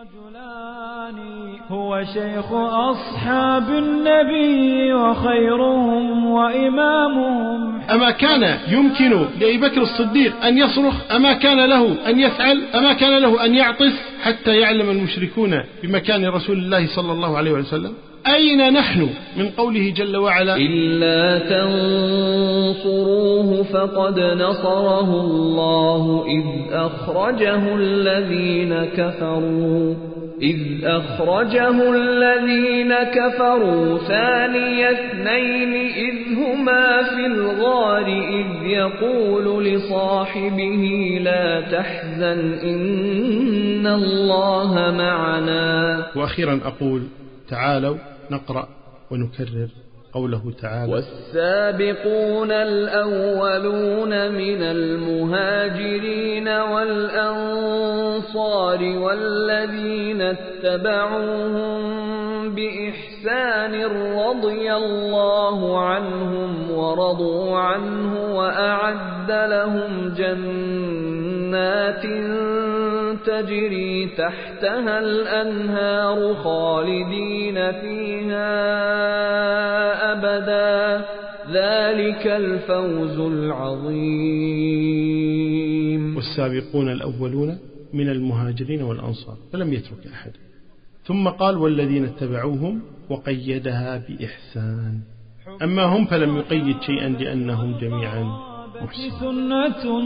رجلان هو شيخ أصحاب النبي وخيرهم وإمامهم. أما كان يمكن لأبي بكر الصديق أن يصرخ أما كان له أن يفعل أما كان له أن يعطس حتى يعلم المشركون بمكان رسول الله صلى الله عليه وسلم؟ أين نحن من قوله جل وعلا؟ إلا تنصروه فقد نصره الله إذ أخرجه الذين كفروا إذ أخرجه الذين كفروا ثاني اثنين إذ هما في الغار إذ يقول لصاحبه لا تحزن إن الله معنا. وأخيرا أقول تعالوا نقرأ ونكرر قوله تعالى. والسابقون الأولون من المهاجرين والأنصار والذين اتبعوهم بإحسان رضي الله عنهم ورضوا عنه وأعد لهم جنات تجري تحتها الأنهار خالدين فيها أبدا. ذلك الفوز العظيم. والسابقون الأولون من المهاجرين والأنصار فلم يترك أحد. ثم قال والذين اتبعوهم وقيدها بإحسان. أما هم فلم يقيد شيئا لأنهم جميعا سنة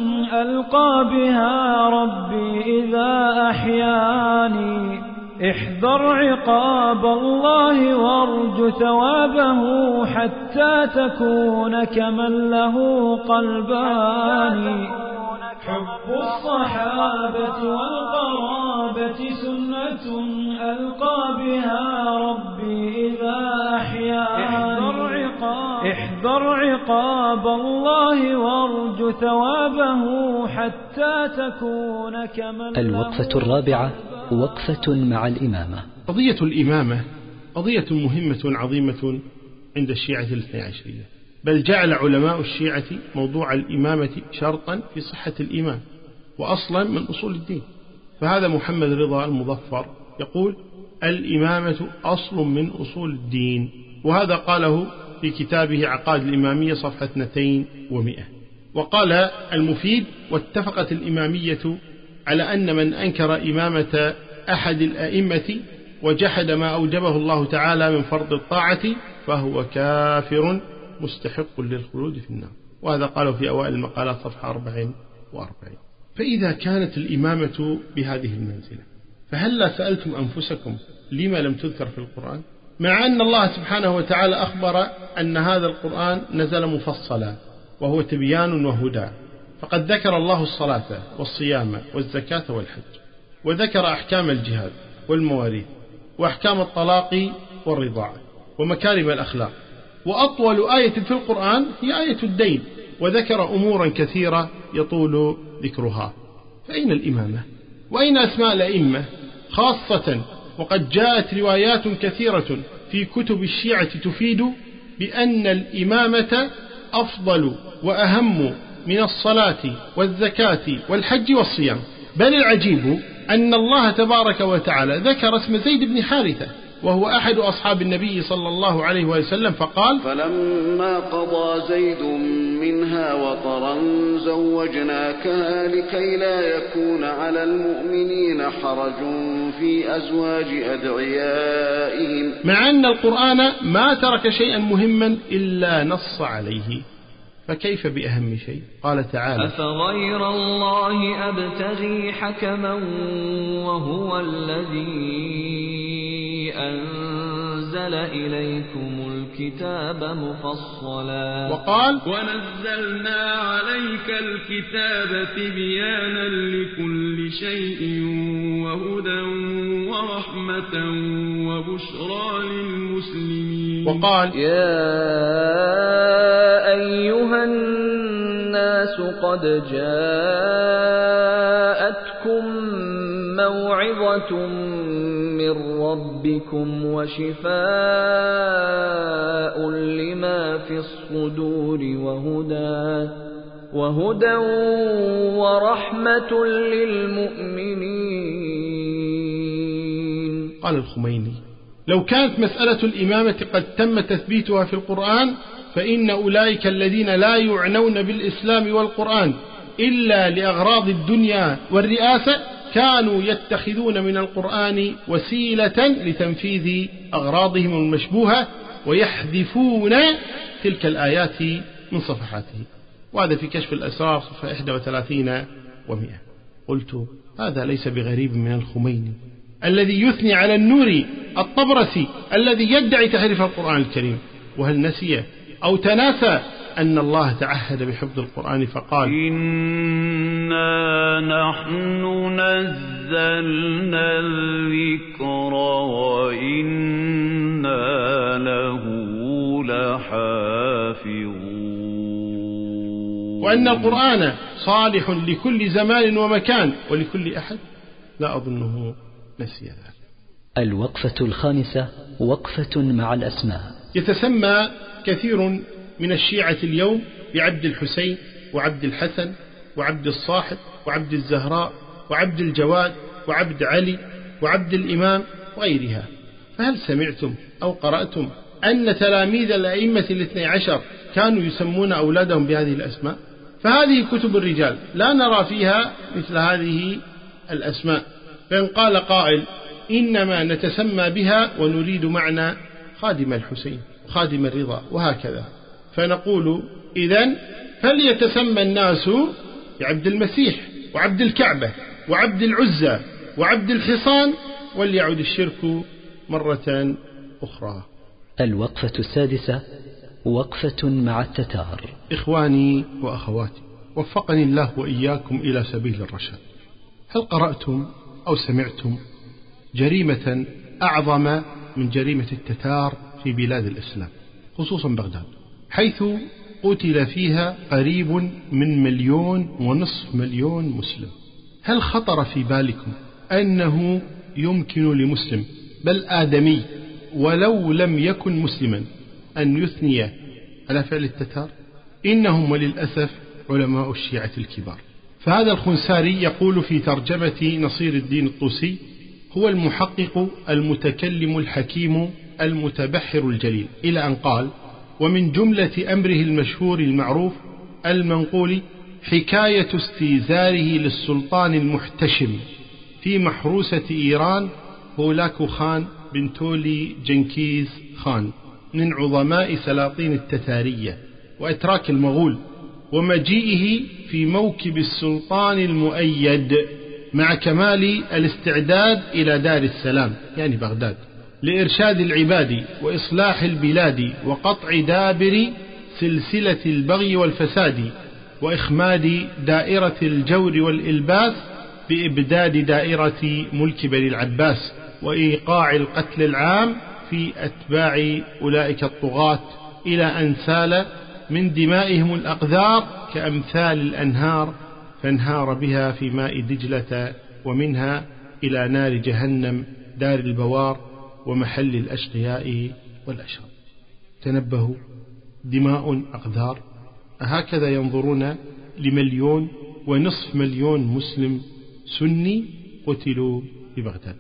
ألقى بها ربي إذا أحياني. احذر عقاب الله وارج ثوابه حتى تكون كمن له قلبان. حب الصحابة والقرابة سنة ألقى بها ربي إذا أحياني احذر عقاب. الله وارج ثوابه حتى تكون كمن الوقفة الرابعة وقفة مع الإمامة. قضية الإمامة قضية مهمة عظيمة عند الشيعة الاثنى عشرية بل جعل علماء الشيعة موضوع الإمامة شرطا في صحة الإمام وأصلا من أصول الدين. فهذا محمد رضا المظفر يقول الإمامة أصل من أصول الدين وهذا قاله في كتابه عقائد الإمامية صفحة 200 وقال المفيد واتفقت الإمامية على أن من أنكر إمامة أحد الأئمة وجحد ما أوجبه الله تعالى من فرض الطاعة فهو كافر مستحق للخلود في النار. وهذا قاله في أوائل المقالات صفحة 44 فإذا كانت الإمامة بهذه المنزلة فهل سألتم أنفسكم لما لم تذكر في القرآن؟ مع أن الله سبحانه وتعالى أخبر أن هذا القرآن نزل مفصلا وهو تبيان وهدى. فقد ذكر الله الصلاة والصيام والزكاة والحج وذكر أحكام الجهاد والمواريث وأحكام الطلاق والرضاعة ومكارم الأخلاق. وأطول آية في القرآن هي آية الدين وذكر أمورا كثيرة يطول ذكرها. فأين الإمامة؟ وأين أسماء الأئمة؟ خاصة وقد جاءت روايات كثيرة في كتب الشيعة تفيد بأن الإمامة أفضل وأهم من الصلاة والزكاة والحج والصيام. بل العجيب أن الله تبارك وتعالى ذكر اسم زيد بن حارثة وهو أحد أصحاب النبي صلى الله عليه وسلم فقال فلما قضى زيد منها وطرا زوجناكها لكي لا يكون على المؤمنين حرج في أزواج أدعيائهم. مع أن القرآن ما ترك شيئا مهما إلا نص عليه. فكيف بأهم شيء؟ قال تعالى أفغير الله أبتغي حكما وهو الذي أنزل إليكم الكتاب مفصلا. وقال ونزلنا عليك الكتاب تبيانا لكل شيء وهدى ورحمة وبشرى للمسلمين. وقال يا أيها الناس قد جاءتكم موعظة من ربكم وشفاء لما في الصدور وهدى وهدى ورحمة للمؤمنين. قال الخميني لو كانت مسألة الإمامة قد تم تثبيتها في القرآن فإن أولئك الذين لا يعنون بالإسلام والقرآن إلا لأغراض الدنيا والرئاسة كانوا يتخذون من القرآن وسيلة لتنفيذ أغراضهم المشبوهة ويحذفون تلك الآيات من صفحاته. وهذا في كشف الأسرار صفحة 31 و100 قلت هذا ليس بغريب من الخميني الذي يثني على النور الطبرسي الذي يدعي تحريف القرآن الكريم. وهل نسي أو تناسى أن الله تعهد بحفظ القرآن فقال إنا نحن نزلنا الذكر وإنا له لحافظون وأن القرآن صالح لكل زمان ومكان ولكل أحد. لا أظنه نسي ذلك الوقفة الخامسة وقفة مع الأسماء. يتسمى كثير من الشيعة اليوم بعبد الحسين وعبد الحسن وعبد الصاحب وعبد الزهراء وعبد الجواد وعبد علي وعبد الإمام وغيرها. فهل سمعتم أو قرأتم أن تلاميذ الأئمة الاثني عشر كانوا يسمون أولادهم بهذه الأسماء؟ فهذه كتب الرجال لا نرى فيها مثل هذه الأسماء. فإن قال قائل إنما نتسمى بها ونريد معنى خادم الحسين خادم الرضا وهكذا. فنقول إذا فليتسمى الناس بعبد المسيح وعبد الكعبة وعبد العزى وعبد الحصان وليعد الشرك مرة أخرى. الوقفة السادسة وقفة مع التتار. إخواني وأخواتي وفقني الله وإياكم إلى سبيل الرشاد. هل قرأتم أو سمعتم جريمة أعظم من جريمة التتار في بلاد الإسلام خصوصا بغداد حيث قتل فيها قريب من مليون ونصف مليون مسلم. هل خطر في بالكم أنه يمكن لمسلم بل آدمي ولو لم يكن مسلما أن يثني على فعل التتار؟ إنهم وللأسف علماء الشيعة الكبار. فهذا الخنساري يقول في ترجمة نصير الدين الطوسي هو المحقق المتكلم الحكيم المتبحر الجليل. إلى أن قال ومن جملة أمره المشهور المعروف المنقول حكاية استيزاره للسلطان المحتشم في محروسة إيران هولاكو خان بن تولي جنكيز خان من عظماء سلاطين التتارية وإتراك المغول ومجيئه في موكب السلطان المؤيد مع كمال الاستعداد إلى دار السلام يعني بغداد. لإرشاد العباد وإصلاح البلاد وقطع دابر سلسلة البغي والفساد وإخماد دائرة الجور والإلباس بإبداد دائرة ملك بني العباس وإيقاع القتل العام في أتباع أولئك الطغاة إلى أن سال من دمائهم الأقذار كأمثال الأنهار فانهار بها في ماء دجلة ومنها إلى نار جهنم دار البوار ومحل الأشقياء والأشرار تنبهوا. دماء أقذار أهكذا ينظرون لمليون ونصف مليون مسلم سني قتلوا ببغداد.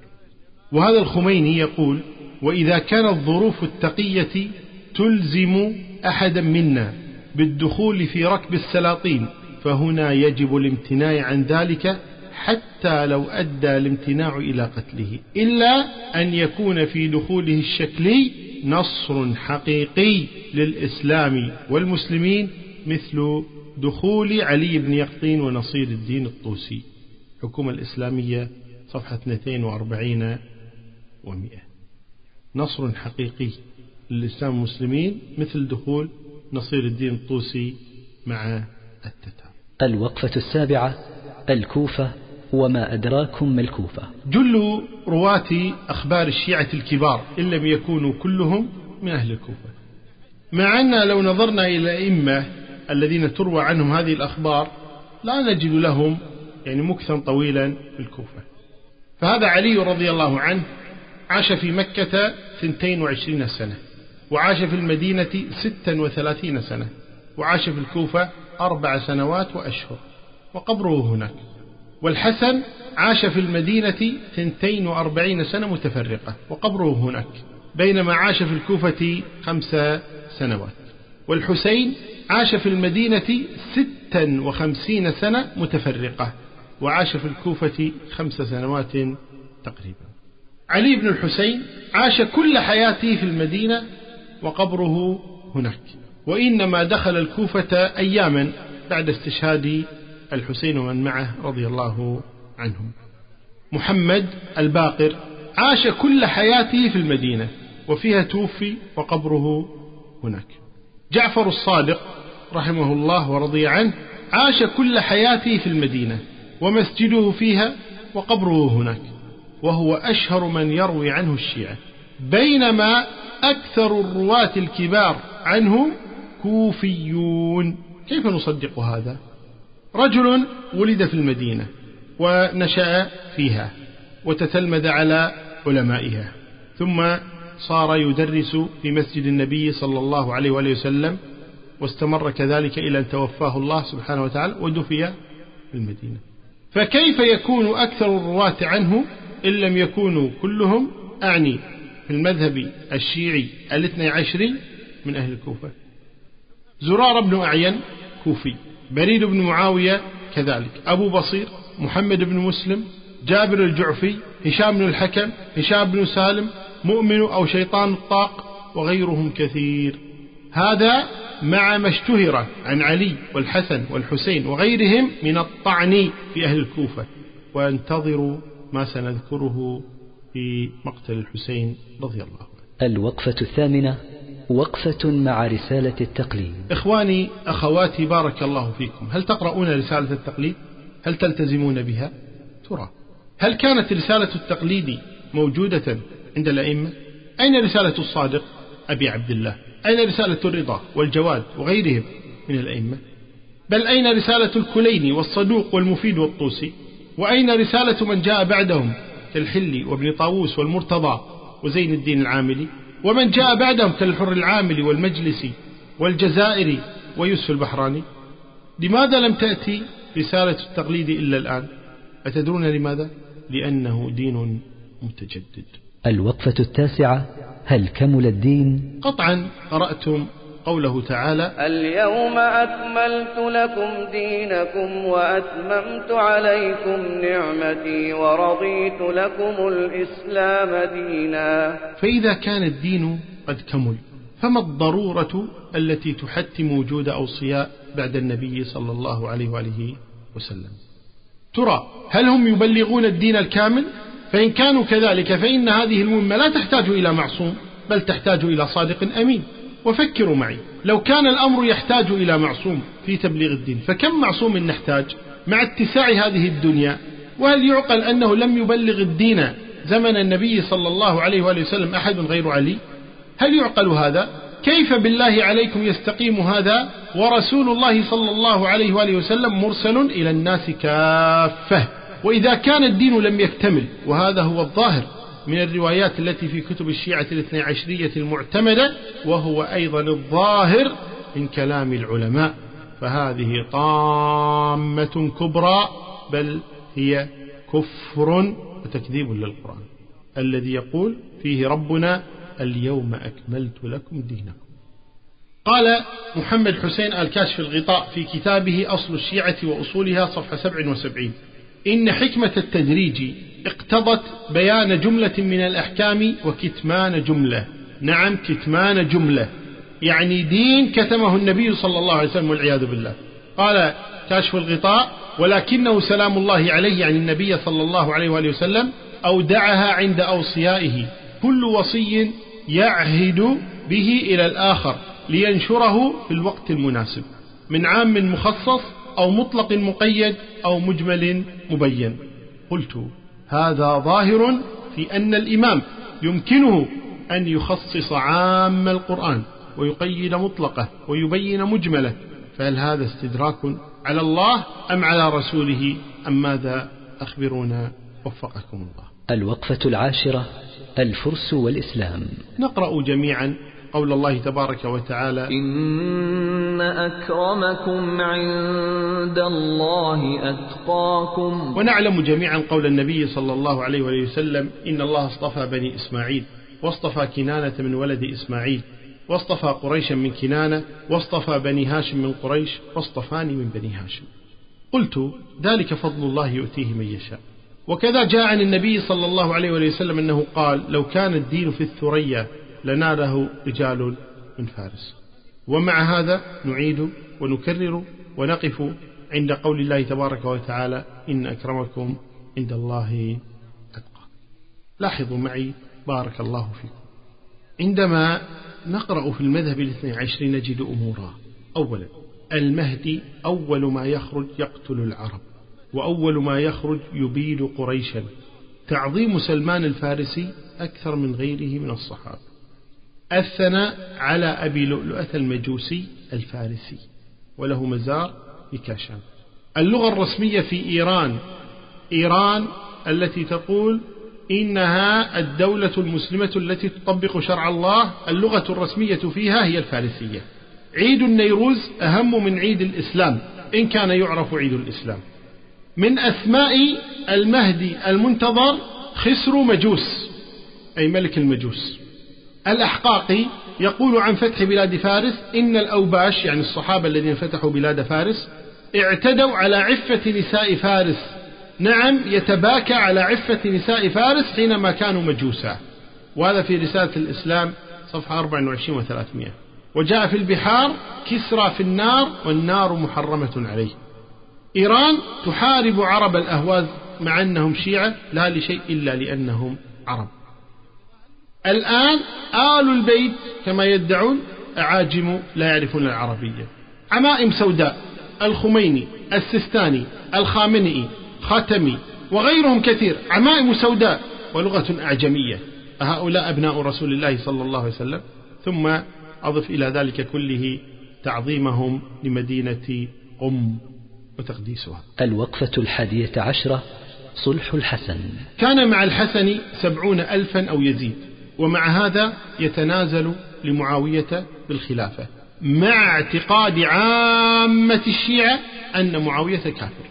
وهذا الخميني يقول وإذا كانت ظروف التقية تلزم أحدا منا بالدخول في ركب السلاطين فهنا يجب الامتناع عن ذلك حتى لو أدى الامتناع إلى قتله إلا أن يكون في دخوله الشكلي نصر حقيقي للإسلام والمسلمين مثل دخول علي بن يقطين ونصير الدين الطوسي. حكومة الإسلامية صفحة 42 و100 نصر حقيقي للإسلام والمسلمين مثل دخول نصير الدين الطوسي مع التتار. الوقفة السابعة الكوفة وما أدراكم ما الكوفة. جل رواة أخبار الشيعة الكبار إن لم يكونوا كلهم من أهل الكوفة. مع أن لو نظرنا إلى الأئمة الذين تروى عنهم هذه الأخبار لا نجد لهم يعني مكثا طويلا في الكوفة. فهذا علي رضي الله عنه عاش في مكة ثنتين وعشرين سنة وعاش في المدينة ستا وثلاثين سنة وعاش في الكوفة أربع سنوات وأشهر وقبره هناك. والحسن عاش في المدينة ثنتين وأربعين سنة متفرقة وقبره هناك بينما عاش في الكوفة خمس سنوات. والحسين عاش في المدينة ستا وخمسين سنة متفرقة وعاش في الكوفة خمس سنوات تقريبا. علي بن الحسين عاش كل حياته في المدينة وقبره هناك. وإنما دخل الكوفة أياما بعد استشهاد الحسين ومن معه رضي الله عنهم. محمد الباقر عاش كل حياته في المدينة وفيها توفي وقبره هناك. جعفر الصادق رحمه الله ورضي عنه عاش كل حياته في المدينة ومسجده فيها وقبره هناك. وهو أشهر من يروي عنه الشيعة. بينما أكثر الرواة الكبار عنه كوفيون. كيف نصدق هذا؟ رجل ولد في المدينة ونشأ فيها وتتلمذ على علمائها ثم صار يدرس في مسجد النبي صلى الله عليه وآله وسلم واستمر كذلك إلى أن توفاه الله سبحانه وتعالى ودفي في المدينة. فكيف يكون أكثر الرواة عنه إن لم يكونوا كلهم أعني في المذهب الشيعي الاثني عشري من أهل الكوفة؟ زرار بن أعين كوفي. بريد بن معاوية كذلك أبو بصير محمد بن مسلم جابر الجعفي هشام بن الحكم هشام بن سالم مؤمن أو شيطان الطاق وغيرهم كثير. هذا مع ما اشتهر عن علي والحسن والحسين وغيرهم من الطعن في أهل الكوفة. وانتظروا ما سنذكره في مقتل الحسين رضي الله عنه. الوقفة الثامنة وقفة مع رسالة التقليد. إخواني أخواتي بارك الله فيكم. هل تقرؤون رسالة التقليد؟ هل تلتزمون بها؟ ترى. هل كانت رسالة التقليد موجودة عند الأئمة؟ أين رسالة الصادق أبي عبد الله؟ أين رسالة الرضا والجواد وغيرهم من الأئمة؟ بل أين رسالة الكليني والصدوق والمفيد والطوسي؟ وأين رسالة من جاء بعدهم كالحلي وابن طاووس والمرتضى وزين الدين العاملي؟ ومن جاء بعدهم كالحر العاملي والمجلسي والجزائري ويوسف البحراني. لماذا لم تأتي رسالة التقليد إلا الآن؟ أتدرون لماذا؟ لأنه دين متجدد. الوقفة التاسعة هل كمل الدين؟ قطعا قرأتم قوله تعالى اليوم أكملت لكم دينكم وأتممت عليكم نعمتي ورضيت لكم الإسلام دينا. فإذا كان الدين قد كمل فما الضرورة التي تحتم وجود أوصياء بعد النبي صلى الله عليه وآله وسلم؟ ترى هل هم يبلغون الدين الكامل؟ فإن كانوا كذلك فإن هذه المهمة لا تحتاج إلى معصوم بل تحتاج إلى صادق أمين. وفكروا معي. لو كان الأمر يحتاج إلى معصوم في تبليغ الدين فكم معصوم نحتاج مع اتساع هذه الدنيا؟ وهل يعقل أنه لم يبلغ الدين زمن النبي صلى الله عليه وآله وسلم أحد غير علي؟ هل يعقل هذا؟ كيف بالله عليكم يستقيم هذا ورسول الله صلى الله عليه وآله وسلم مرسل إلى الناس كافة؟ وإذا كان الدين لم يكتمل وهذا هو الظاهر. من الروايات التي في كتب الشيعة الاثنى عشرية المعتمدة وهو أيضا الظاهر من كلام العلماء. فهذه طامة كبرى بل هي كفر وتكذيب للقرآن. الذي يقول فيه ربنا اليوم أكملت لكم دينكم. قال محمد حسين الكاشف الغطاء في كتابه أصل الشيعة وأصولها صفحة 77 إن حكمة التدريج اقتضت بيان جملة من الأحكام وكتمان جملة. نعم كتمان جملة. يعني دين كتمه النبي صلى الله عليه وسلم والعياذ بالله. قال كاشف الغطاء ولكنه سلام الله عليه عن النبي صلى الله عليه وآله وسلم أودعها عند أوصيائه. كل وصي يعهد به إلى الآخر لينشره في الوقت المناسب. من عام مخصص أو مطلق مقيد أو مجمل مبين. قلت هذا ظاهر في أن الإمام يمكنه أن يخصص عام القرآن ويقيد مطلقه ويبين مجمله فهل هذا استدراك على الله أم على رسوله؟ أم ماذا أخبرونا؟ وفقكم الله. الوقفة العاشرة الفرس والإسلام. نقرأ جميعا قول الله تبارك وتعالى إن أكرمكم عند الله أتقاكم. ونعلم جميعا قول النبي صلى الله عليه وسلم إن الله اصطفى بني إسماعيل واصطفى كنانة من ولد إسماعيل واصطفى قريشا من كنانة واصطفى بني هاشم من قريش واصطفاني من بني هاشم. قلت ذلك فضل الله يؤتيه من يشاء. وكذا جاء عن النبي صلى الله عليه وسلم أنه قال لو كان الدين في الثريا لناله رجال من فارس. ومع هذا نعيد ونكرر ونقف عند قول الله تبارك وتعالى إن أكرمكم عند الله أتقى. لاحظوا معي بارك الله فيكم. عندما نقرأ في المذهب الاثني عشر نجد أمورا. أولا المهدي أول ما يخرج يقتل العرب وأول ما يخرج يبيد قريشا. تعظيم سلمان الفارسي أكثر من غيره من الصحابة. الثناء على أبي لؤلؤة المجوسي الفارسي وله مزار في كاشان. اللغة الرسمية في إيران إيران التي تقول إنها الدولة المسلمة التي تطبق شرع الله اللغة الرسمية فيها هي الفارسية. عيد النيروز أهم من عيد الإسلام إن كان يعرف عيد الإسلام. من أسماء المهدي المنتظر خسر مجوس أي ملك المجوس. الأحقاقي يقول عن فتح بلاد فارس إن الأوباش يعني الصحابة الذين فتحوا بلاد فارس اعتدوا على عفة نساء فارس. نعم يتباكى على عفة نساء فارس حينما كانوا مجوسا. وهذا في رسالة الإسلام صفحة 24 و300 وجاء في البحار كسرى في النار والنار محرمة عليه. إيران تحارب عرب الأهواز مع أنهم شيعة لا لشيء إلا لأنهم عرب. الآن آل البيت كما يدعون أعاجم لا يعرفون العربية. عمائم سوداء الخميني السستاني الخامنئي خاتمي وغيرهم كثير. عمائم سوداء ولغة أعجمية. هؤلاء أبناء رسول الله صلى الله عليه وسلم. ثم أضف إلى ذلك كله تعظيمهم لمدينة قم وتقديسها. الوقفة الحادية عشرة صلح الحسن. كان مع الحسن سبعون ألفا أو يزيد. ومع هذا يتنازل لمعاوية بالخلافة مع اعتقاد عامة الشيعة أن معاوية كافر.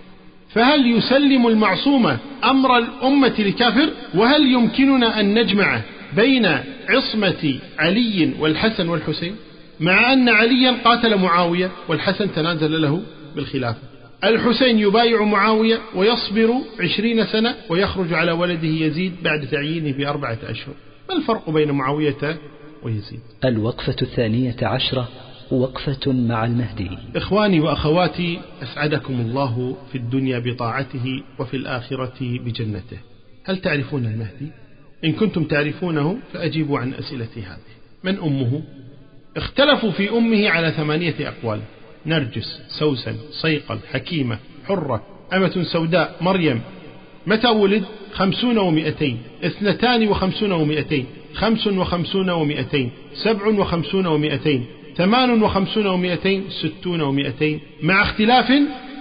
فهل يسلم المعصومة أمر الأمة لكافر؟ وهل يمكننا أن نجمع بين عصمة علي والحسن والحسين؟ مع أن عليا قاتل معاوية والحسن تنازل له بالخلافة. الحسين يبايع معاوية ويصبر عشرين سنة ويخرج على ولده يزيد بعد تعيينه بأربعة أشهر. ما الفرق بين معاوية ويزيد؟ الوقفة الثانية عشرة وقفة مع المهدي. إخواني وأخواتي أسعدكم الله في الدنيا بطاعته وفي الآخرة بجنته. هل تعرفون المهدي؟ إن كنتم تعرفونه فأجيبوا عن أسئلتي هذه. من أمه؟ اختلفوا في أمه على ثمانية أقوال. نرجس سوسن صيقل حكيمة حرة أمة سوداء مريم متى ولد؟ خمسون ومئتين. اثنتان وخمسون ومئتين. خمس وخمسون ومئتين. سبع وخمسون ومئتين. ثمان وخمسون ومئتين. ستون ومئتين. مع اختلاف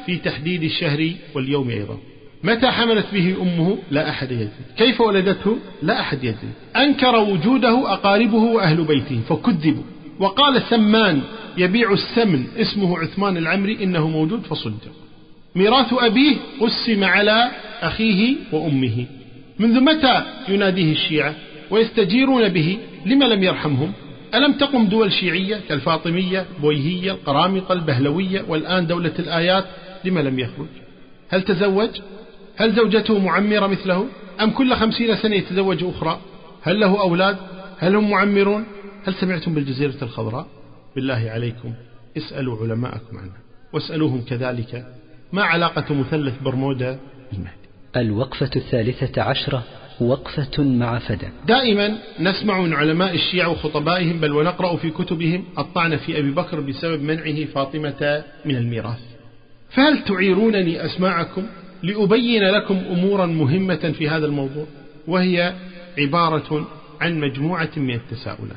في تحديد الشهر واليوم أيضا. متى حملت به أمه؟ لا أحد يدري. كيف ولدته؟ لا أحد يدري. أنكر وجوده أقاربه وأهل بيته فكذبوا. وقال سمان يبيع السمن اسمه عثمان العمري إنه موجود فصدق. ميراث أبيه قسم على أخيه وأمه. منذ متى يناديه الشيعة ويستجيرون به؟ لما لم يرحمهم؟ ألم تقم دول شيعية كالفاطمية بويهية القرامطة البهلوية والآن دولة الآيات؟ لما لم يخرج؟ هل تزوج؟ هل زوجته معمرة مثله؟ أم كل خمسين سنة يتزوج أخرى؟ هل له أولاد؟ هل هم معمرون؟ هل سمعتم بالجزيرة الخضراء؟ بالله عليكم اسألوا علماءكم عنها واسألوهم كذلك ما علاقة مثلث برمودا؟ بالمهدي الوقفة الثالثة عشرة وقفة مع فدى دائما نسمع من علماء الشيعة وخطبائهم بل ونقرأ في كتبهم الطعن في أبي بكر بسبب منعه فاطمة من الميراث. فهل تعيرونني أسماعكم لأبين لكم أمورا مهمة في هذا الموضوع؟ وهي عبارة عن مجموعة من التساؤلات.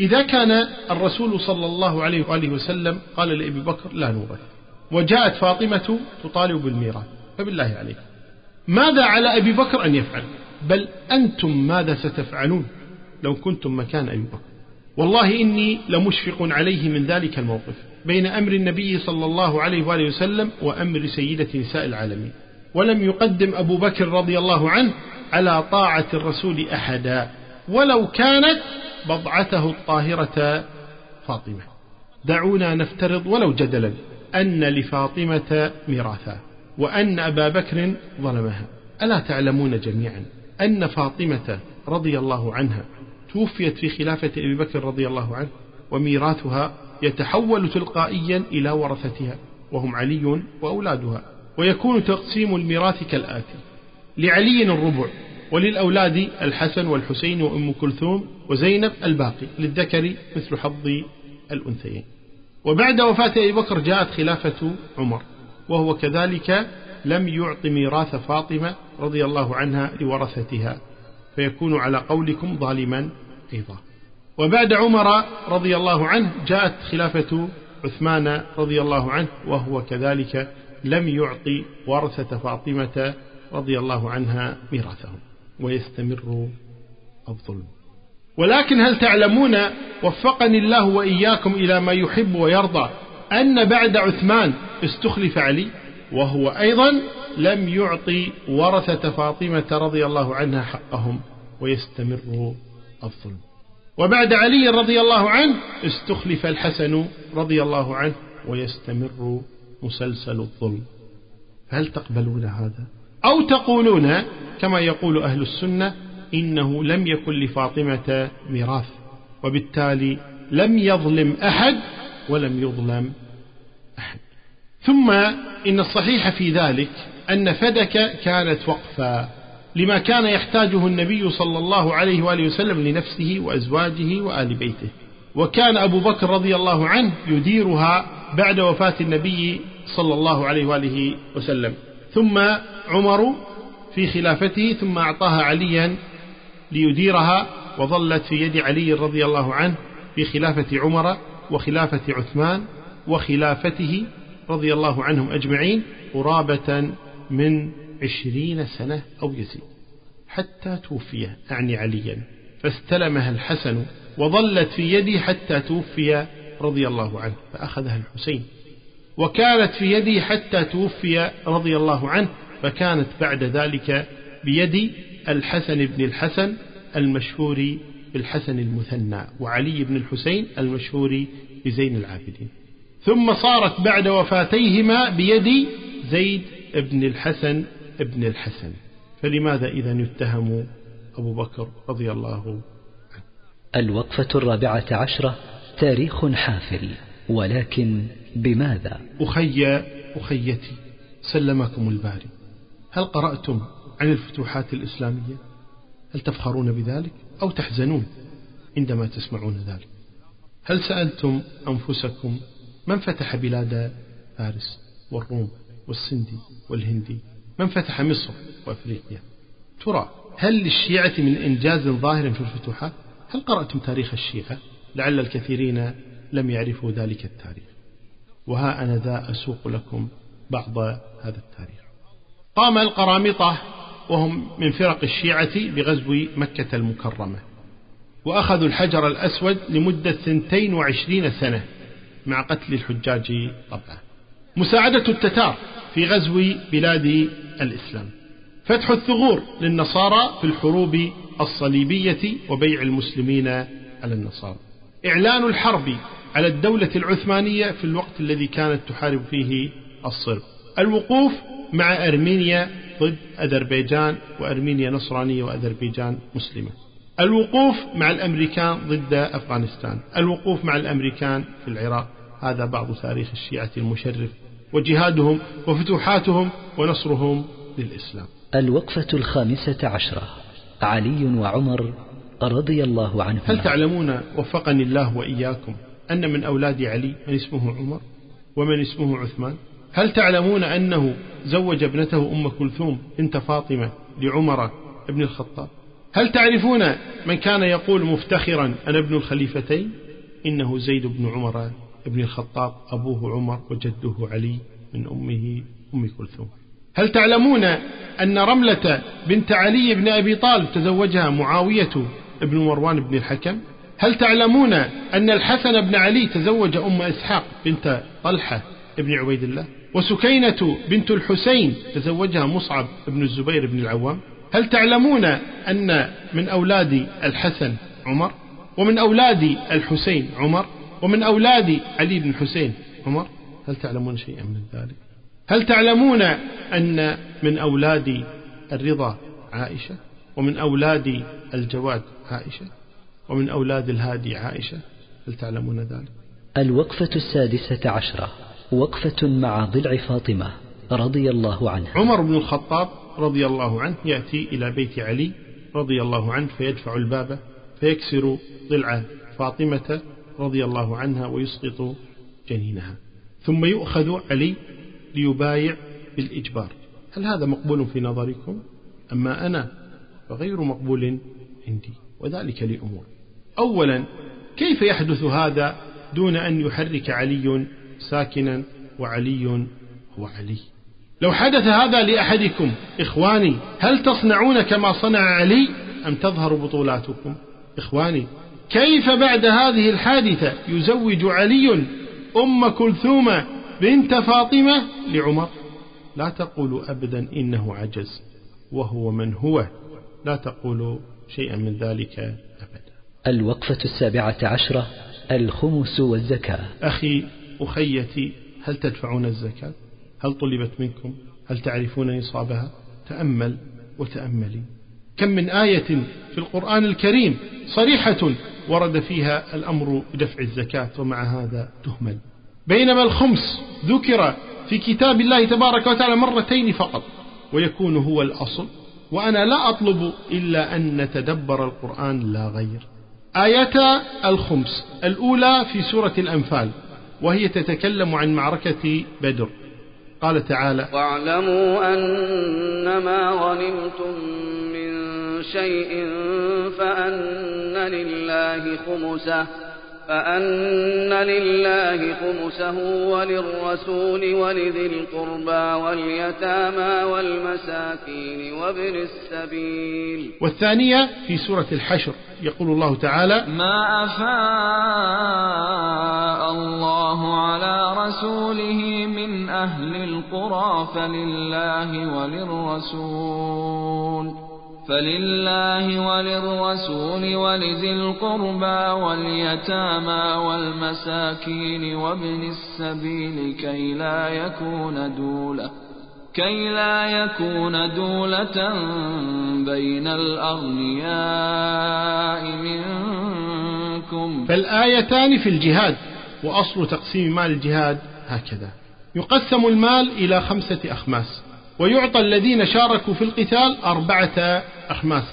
إذا كان الرسول صلى الله عليه وآله وسلم قال لأبي بكر لا نورث. وجاءت فاطمة تطالب بالميراث فبالله عليكم ماذا على أبي بكر أن يفعل؟ بل أنتم ماذا ستفعلون لو كنتم مكان أبي بكر؟ والله إني لمشفق عليه من ذلك الموقف بين أمر النبي صلى الله عليه وآله وسلم وأمر سيدة نساء العالمين. ولم يقدم أبو بكر رضي الله عنه على طاعة الرسول أحدا ولو كانت بضعته الطاهرة فاطمة. دعونا نفترض ولو جدلا. أن لفاطمة ميراثا وأن أبا بكر ظلمها. ألا تعلمون جميعا أن فاطمة رضي الله عنها توفيت في خلافة أبي بكر رضي الله عنه وميراثها يتحول تلقائيا إلى ورثتها وهم علي وأولادها. ويكون تقسيم الميراث كالآتي لعلي الربع وللأولاد الحسن والحسين وأم كلثوم وزينب الباقي للذكر مثل حظ الأنثيين. وبعد وفاة أبي بكر جاءت خلافة عمر وهو كذلك لم يعط ميراث فاطمة رضي الله عنها لورثتها فيكون على قولكم ظالما أيضا. وبعد عمر رضي الله عنه جاءت خلافة عثمان رضي الله عنه وهو كذلك لم يعطي ورثة فاطمة رضي الله عنها ميراثهم ويستمر الظلم. ولكن هل تعلمون وفقني الله وإياكم إلى ما يحب ويرضى أن بعد عثمان استخلف علي وهو أيضا لم يعطي ورثة فاطمة رضي الله عنها حقهم ويستمر الظلم. وبعد علي رضي الله عنه استخلف الحسن رضي الله عنه ويستمر مسلسل الظلم. هل تقبلون هذا؟ أو تقولون كما يقول أهل السنة إنه لم يكن لفاطمة ميراث وبالتالي لم يظلم أحد ولم يظلم أحد. ثم إن الصحيح في ذلك أن فدك كانت وقفا لما كان يحتاجه النبي صلى الله عليه وآله وسلم لنفسه وأزواجه وآل بيته. وكان أبو بكر رضي الله عنه يديرها بعد وفاة النبي صلى الله عليه وآله وسلم. ثم عمر في خلافته ثم أعطاها عليا ليديرها وظلت في يد علي رضي الله عنه في خلافة عمر وخلافة عثمان وخلافته رضي الله عنهم أجمعين قرابة من عشرين سنة أو يزيد. حتى توفي أعني عليا. فاستلمها الحسن وظلت في يدي حتى توفي رضي الله عنه. فأخذها الحسين. وكانت في يدي حتى توفي رضي الله عنه. فكانت بعد ذلك بيد الحسن بن الحسن المشهور بالحسن المثنى وعلي بن الحسين المشهور بزين العابدين. ثم صارت بعد وفاتيهما بيد زيد بن الحسن ابن الحسن. فلماذا إذا يتهم أبو بكر رضي الله عنه؟ الوقفة الرابعة عشرة تاريخ حافل ولكن بماذا؟ أخي أخيتي سلمكم الباري هل قرأتم عن الفتوحات الإسلامية؟ هل تفخرون بذلك أو تحزنون عندما تسمعون ذلك؟ هل سألتم أنفسكم من فتح بلاد فارس والروم والسندي والهندي؟ من فتح مصر وأفريقيا؟ ترى هل للشيعة من إنجاز ظاهر في الفتوحات؟ هل قرأتم تاريخ الشيعة؟ لعل الكثيرين لم يعرفوا ذلك التاريخ. وها أنا ذا أسوق لكم بعض هذا التاريخ. قام القرامطة وهم من فرق الشيعة بغزو مكة المكرمة. وأخذوا الحجر الأسود لمدة ثنتين وعشرين سنة مع قتل الحجاج طبعا. مساعدة التتار في غزو بلاد الإسلام. فتح الثغور للنصارى في الحروب الصليبية وبيع المسلمين على النصارى. إعلان الحرب على الدولة العثمانية في الوقت الذي كانت تحارب فيه الصرب. الوقوف مع أرمينيا ضد أذربيجان وأرمينيا نصرانية وأذربيجان مسلمة. الوقوف مع الأمريكان ضد أفغانستان. الوقوف مع الأمريكان في العراق. هذا بعض تاريخ الشيعة المشرف. وجهادهم وفتوحاتهم ونصرهم للإسلام. الوقفة الخامسة عشرة. علي وعمر رضي الله عنهما. هل تعلمون وفقني الله وإياكم أن من أولاد علي من اسمه عمر ومن اسمه عثمان؟ هل تعلمون أنه زوج ابنته أم كلثوم بنت فاطمة لعمر بن الخطاب؟ هل تعرفون من كان يقول مفتخرا أنا ابن الخليفتين؟ إنه زيد بن عمر بن الخطاب أبوه عمر وجده علي من أمه أم كلثوم. هل تعلمون أن رملة بنت علي بن أبي طالب تزوجها معاوية بن مروان بن الحكم؟ هل تعلمون أن الحسن بن علي تزوج أم إسحاق بنت طلحة بن عبيد الله؟ وسكينة بنت الحسين تزوجها مصعب بن الزبير بن العوام. هل تعلمون أن من أولاد الحسن عمر؟ ومن أولاد الحسين عمر؟ ومن أولاد علي بن حسين عمر؟ هل تعلمون شيئا من ذلك؟ هل تعلمون أن من أولاد الرضا عائشة؟ ومن أولاد الجواد عائشة؟ ومن أولاد الهادي عائشة؟ هل تعلمون ذلك؟ الوقفة السادسة عشرة. وقفة مع ضلع فاطمة رضي الله عنها. عمر بن الخطاب رضي الله عنه يأتي إلى بيت علي رضي الله عنه فيدفع الباب فيكسر ضلع فاطمة رضي الله عنها ويسقط جنينها. ثم يؤخذ علي ليبايع بالإجبار. هل هذا مقبول في نظركم؟ أما أنا فغير مقبول عندي وذلك لأمور. أولا كيف يحدث هذا دون أن يحرك علي ساكنا وعلي هو علي. لو حدث هذا لأحدكم إخواني هل تصنعون كما صنع علي أم تظهر بطولاتكم؟ إخواني كيف بعد هذه الحادثة يزوج علي أم كلثوم بنت فاطمة لعمر؟ لا تقولوا أبدا إنه عجز وهو من هو. لا تقولوا شيئا من ذلك أبدا. الوقفة السابعة عشرة الخمس والزكاة. أخي أخيتي هل تدفعون الزكاة؟ هل طلبت منكم؟ هل تعرفون نصابها؟ تأمل وتأملي. كم من آية في القرآن الكريم صريحة ورد فيها الأمر بدفع الزكاة ومع هذا تهمل. بينما الخمس ذكر في كتاب الله تبارك وتعالى مرتين فقط ويكون هو الأصل وأنا لا أطلب إلا أن نتدبر القرآن لا غير. آيتا الخمس الأولى في سورة الأنفال. وهي تتكلم عن معركة بدر. قال تعالى واعلموا أنما غنمتم من شيء فأن لله خمسه. فأن لله خمسه وللرسول ولذي القربى واليتامى والمساكين وابن السبيل. والثانية في سورة الحشر يقول الله تعالى ما أفاء الله على رسوله من أهل القرى فلله وللرسول. فلله وللرسول ولذي القربى واليتامى والمساكين وابن السبيل كي لا يكون دولة كي لا يكون دولة بين الأغنياء منكم فالآيتان في الجهاد وأصل تقسيم مال الجهاد هكذا. يقسم المال إلى خمسة أخماس ويعطى الذين شاركوا في القتال أربعة أخماس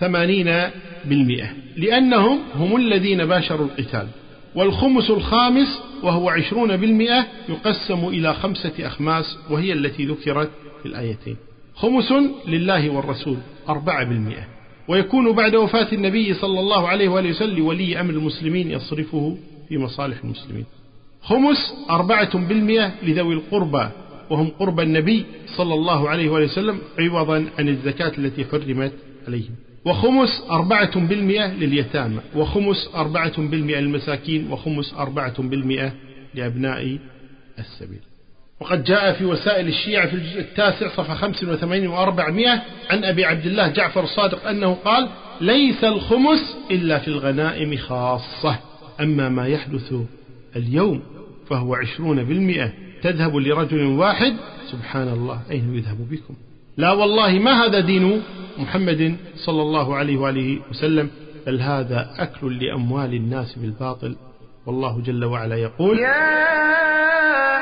ثمانين بالمئة. لأنهم هم الذين باشروا القتال. والخمس الخامس وهو عشرون بالمئة يقسم إلى خمسة أخماس وهي التي ذكرت في الآيتين. خمس لله والرسول أربعة بالمئة. ويكون بعد وفاة النبي صلى الله عليه وآله وسلم ولي أمر المسلمين يصرفه في مصالح المسلمين. خمس أربعة بالمئة لذوي القربى وهم قرب النبي صلى الله عليه وآله وسلم عوضا عن الزكاة التي حرمت عليهم. وخمس أربعة بالمئة لليتامى وخمس أربعة بالمئة للمساكين وخمس أربعة بالمئة لأبناء السبيل. وقد جاء في وسائل الشيعة في الجزء التاسع صفحة خمس وثمانين وأربعمائة عن أبي عبد الله جعفر الصادق أنه قال ليس الخمس إلا في الغنائم خاصة أما ما يحدث اليوم فهو عشرون بالمئة تذهب لرجل واحد؟ سبحان الله أين يذهب بكم؟ لا والله ما هذا دين محمد صلى الله عليه وآله وسلم؟ بل هذا أكل لأموال الناس بالباطل. والله جل وعلا يقول يا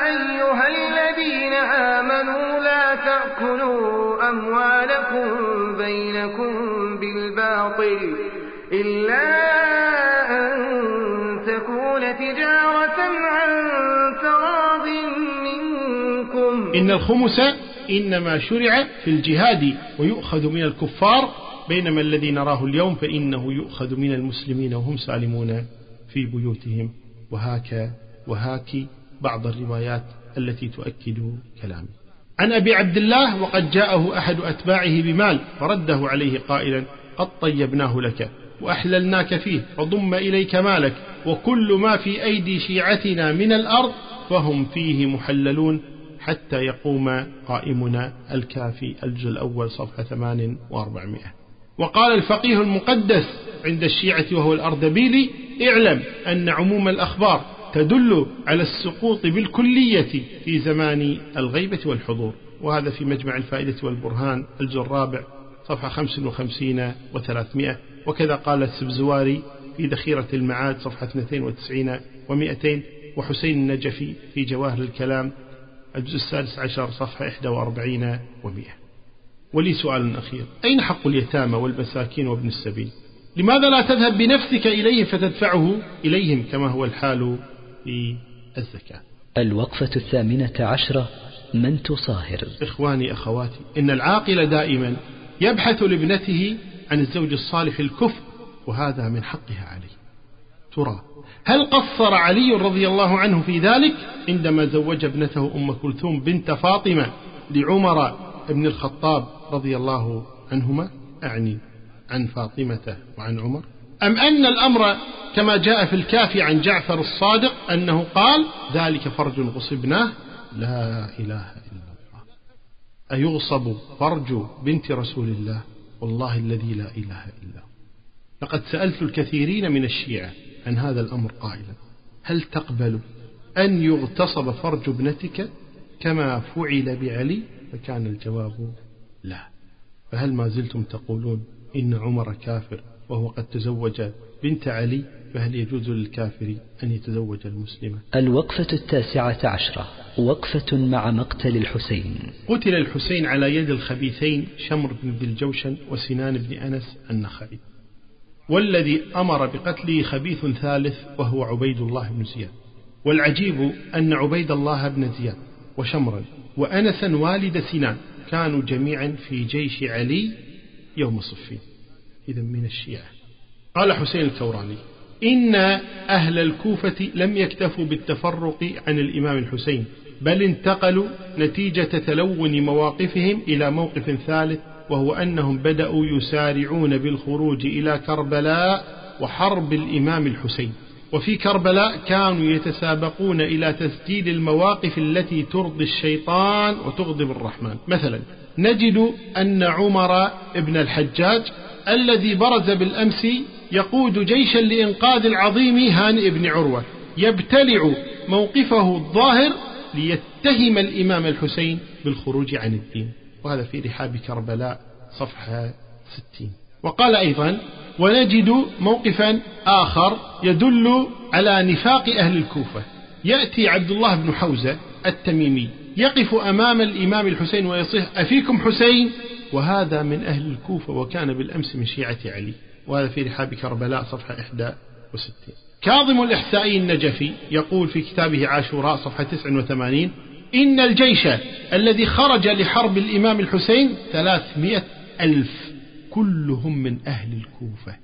أيها الذين آمنوا لا تأكلوا أموالكم بينكم بالباطل. إن الخمس إنما شرع في الجهاد ويؤخذ من الكفار بينما الذي نراه اليوم فإنه يؤخذ من المسلمين وهم سالمون في بيوتهم. وهاك وهاك بعض الروايات التي تؤكد كلامي. عن أبي عبد الله وقد جاءه أحد أتباعه بمال فرده عليه قائلا قد طيبناه لك وأحللناك فيه فضم إليك مالك وكل ما في أيدي شيعتنا من الأرض فهم فيه محللون. حتى يقوم قائمنا الكافي الجزء الأول صفحة 8400 وقال الفقيه المقدس عند الشيعة وهو الأردبيلي اعلم أن عموم الأخبار تدل على السقوط بالكلية في زمان الغيبة والحضور. وهذا في مجمع الفائدة والبرهان الجزء الرابع صفحة 55 و300 وكذا قال السبزواري في ذخيرة المعاد صفحة 92 و200 وحسين النجفي في جواهر الكلام الجزء السادس عشر صفحة 41 و100 ولي سؤال أخير. أين حق اليتامى والمساكين وابن السبيل؟ لماذا لا تذهب بنفسك إليهم فتدفعه إليهم كما هو الحال في الزكاة؟ الوقفة الثامنة عشرة من تصاهر؟ إخواني أخواتي إن العاقل دائما يبحث لابنته عن الزوج الصالح الكفء وهذا من حقها عليه. ترى. هل قصر علي رضي الله عنه في ذلك؟ عندما زوج ابنته أم كلثوم بنت فاطمة لعمر بن الخطاب رضي الله عنهما أعني عن فاطمة وعن عمر. أم أن الأمر كما جاء في الكافي عن جعفر الصادق أنه قال ذلك فرج غصبناه. لا إله إلا الله. أيغصب فرج بنت رسول الله؟ والله الذي لا إله إلا هو. لقد سألت الكثيرين من الشيعة عن هذا الأمر قائلا. هل تقبل أن يغتصب فرج ابنتك كما فعل بعلي؟ فكان الجواب لا. فهل ما زلتم تقولون إن عمر كافر وهو قد تزوج بنت علي؟ فهل يجوز للكافر أن يتزوج المسلمة؟ الوقفة التاسعة عشرة وقفة مع مقتل الحسين. قتل الحسين على يد الخبيثين شمر بن ذي الجوشن وسنان بن أنس النخعي. والذي أمر بقتله خبيث ثالث وهو عبيد الله بن زياد. والعجيب أن عبيد الله بن زياد وشمرا وأنسا والد سنان كانوا جميعا في جيش علي يوم صفين. إذا من الشيعة. قال حسين الكوراني إن أهل الكوفة لم يكتفوا بالتفرق عن الإمام الحسين بل انتقلوا نتيجة تلون مواقفهم إلى موقف ثالث وهو أنهم بدأوا يسارعون بالخروج إلى كربلاء وحرب الإمام الحسين. وفي كربلاء كانوا يتسابقون إلى تسجيل المواقف التي ترضي الشيطان وتغضب الرحمن. مثلا نجد أن عمر ابن الحجاج الذي برز بالأمس يقود جيشا لإنقاذ العظيم هانئ بن عروة. يبتلع موقفه الظاهر ليتهم الإمام الحسين بالخروج عن الدين. وهذا في رحاب كربلاء صفحة ستين. وقال أيضا ونجد موقفا آخر يدل على نفاق أهل الكوفة. يأتي عبد الله بن حوزة التميمي يقف أمام الإمام الحسين ويصيح أفيكم حسين؟ وهذا من أهل الكوفة وكان بالأمس من شيعة علي. وهذا في رحاب كربلاء صفحة 61 كاظم الإحسائي النجفي يقول في كتابه عاشوراء صفحة 89 إن الجيش الذي خرج لحرب الإمام الحسين ثلاثمائة ألف كلهم من أهل الكوفة.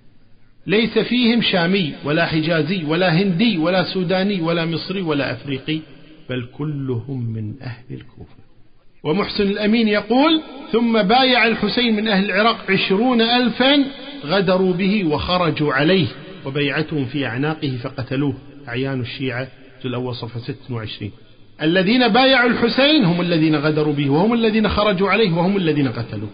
ليس فيهم شامي ولا حجازي ولا هندي ولا سوداني ولا مصري ولا أفريقي بل كلهم من أهل الكوفة. ومحسن الأمين يقول ثم بايع الحسين من أهل العراق عشرون ألفا غدروا به وخرجوا عليه وبيعتهم في أعناقه فقتلوه. أعيان الشيعة الأول صفحة 26 الذين بايعوا الحسين هم الذين غدروا به وهم الذين خرجوا عليه وهم الذين قتلوه.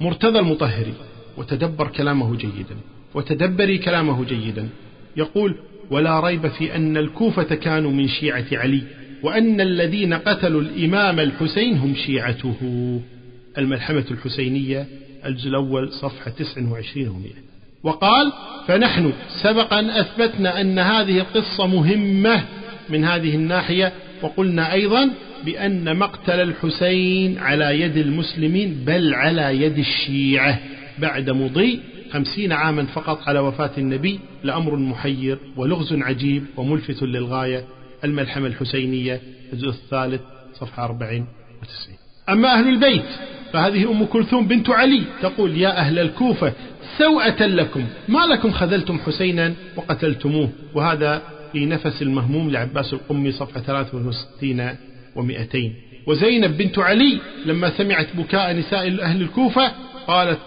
مرتضى المطهري وتدبر كلامه جيدا وتدبري كلامه جيدا. يقول ولا ريب في أن الكوفة كانوا من شيعة علي وأن الذين قتلوا الإمام الحسين هم شيعته. الملحمة الحسينية الجزء الأول صفحة 29 و100 وقال فنحن سبق أن أثبتنا أن هذه القصة مهمة من هذه الناحية وقلنا أيضا بأن مقتل الحسين على يد المسلمين بل على يد الشيعة بعد مضي خمسين عاما فقط على وفاة النبي لأمر محير ولغز عجيب وملفت للغاية الملحمة الحسينية الجزء الثالث صفحة 40 وتسعين. أما أهل البيت فهذه أم كلثوم بنت علي تقول يا أهل الكوفة سوءة لكم ما لكم خذلتم حسينا وقتلتموه. وهذا في نفس المهموم لعباس القمي صفحة 63 و200 وزينب بنت علي لما سمعت بكاء نساء أهل الكوفة قالت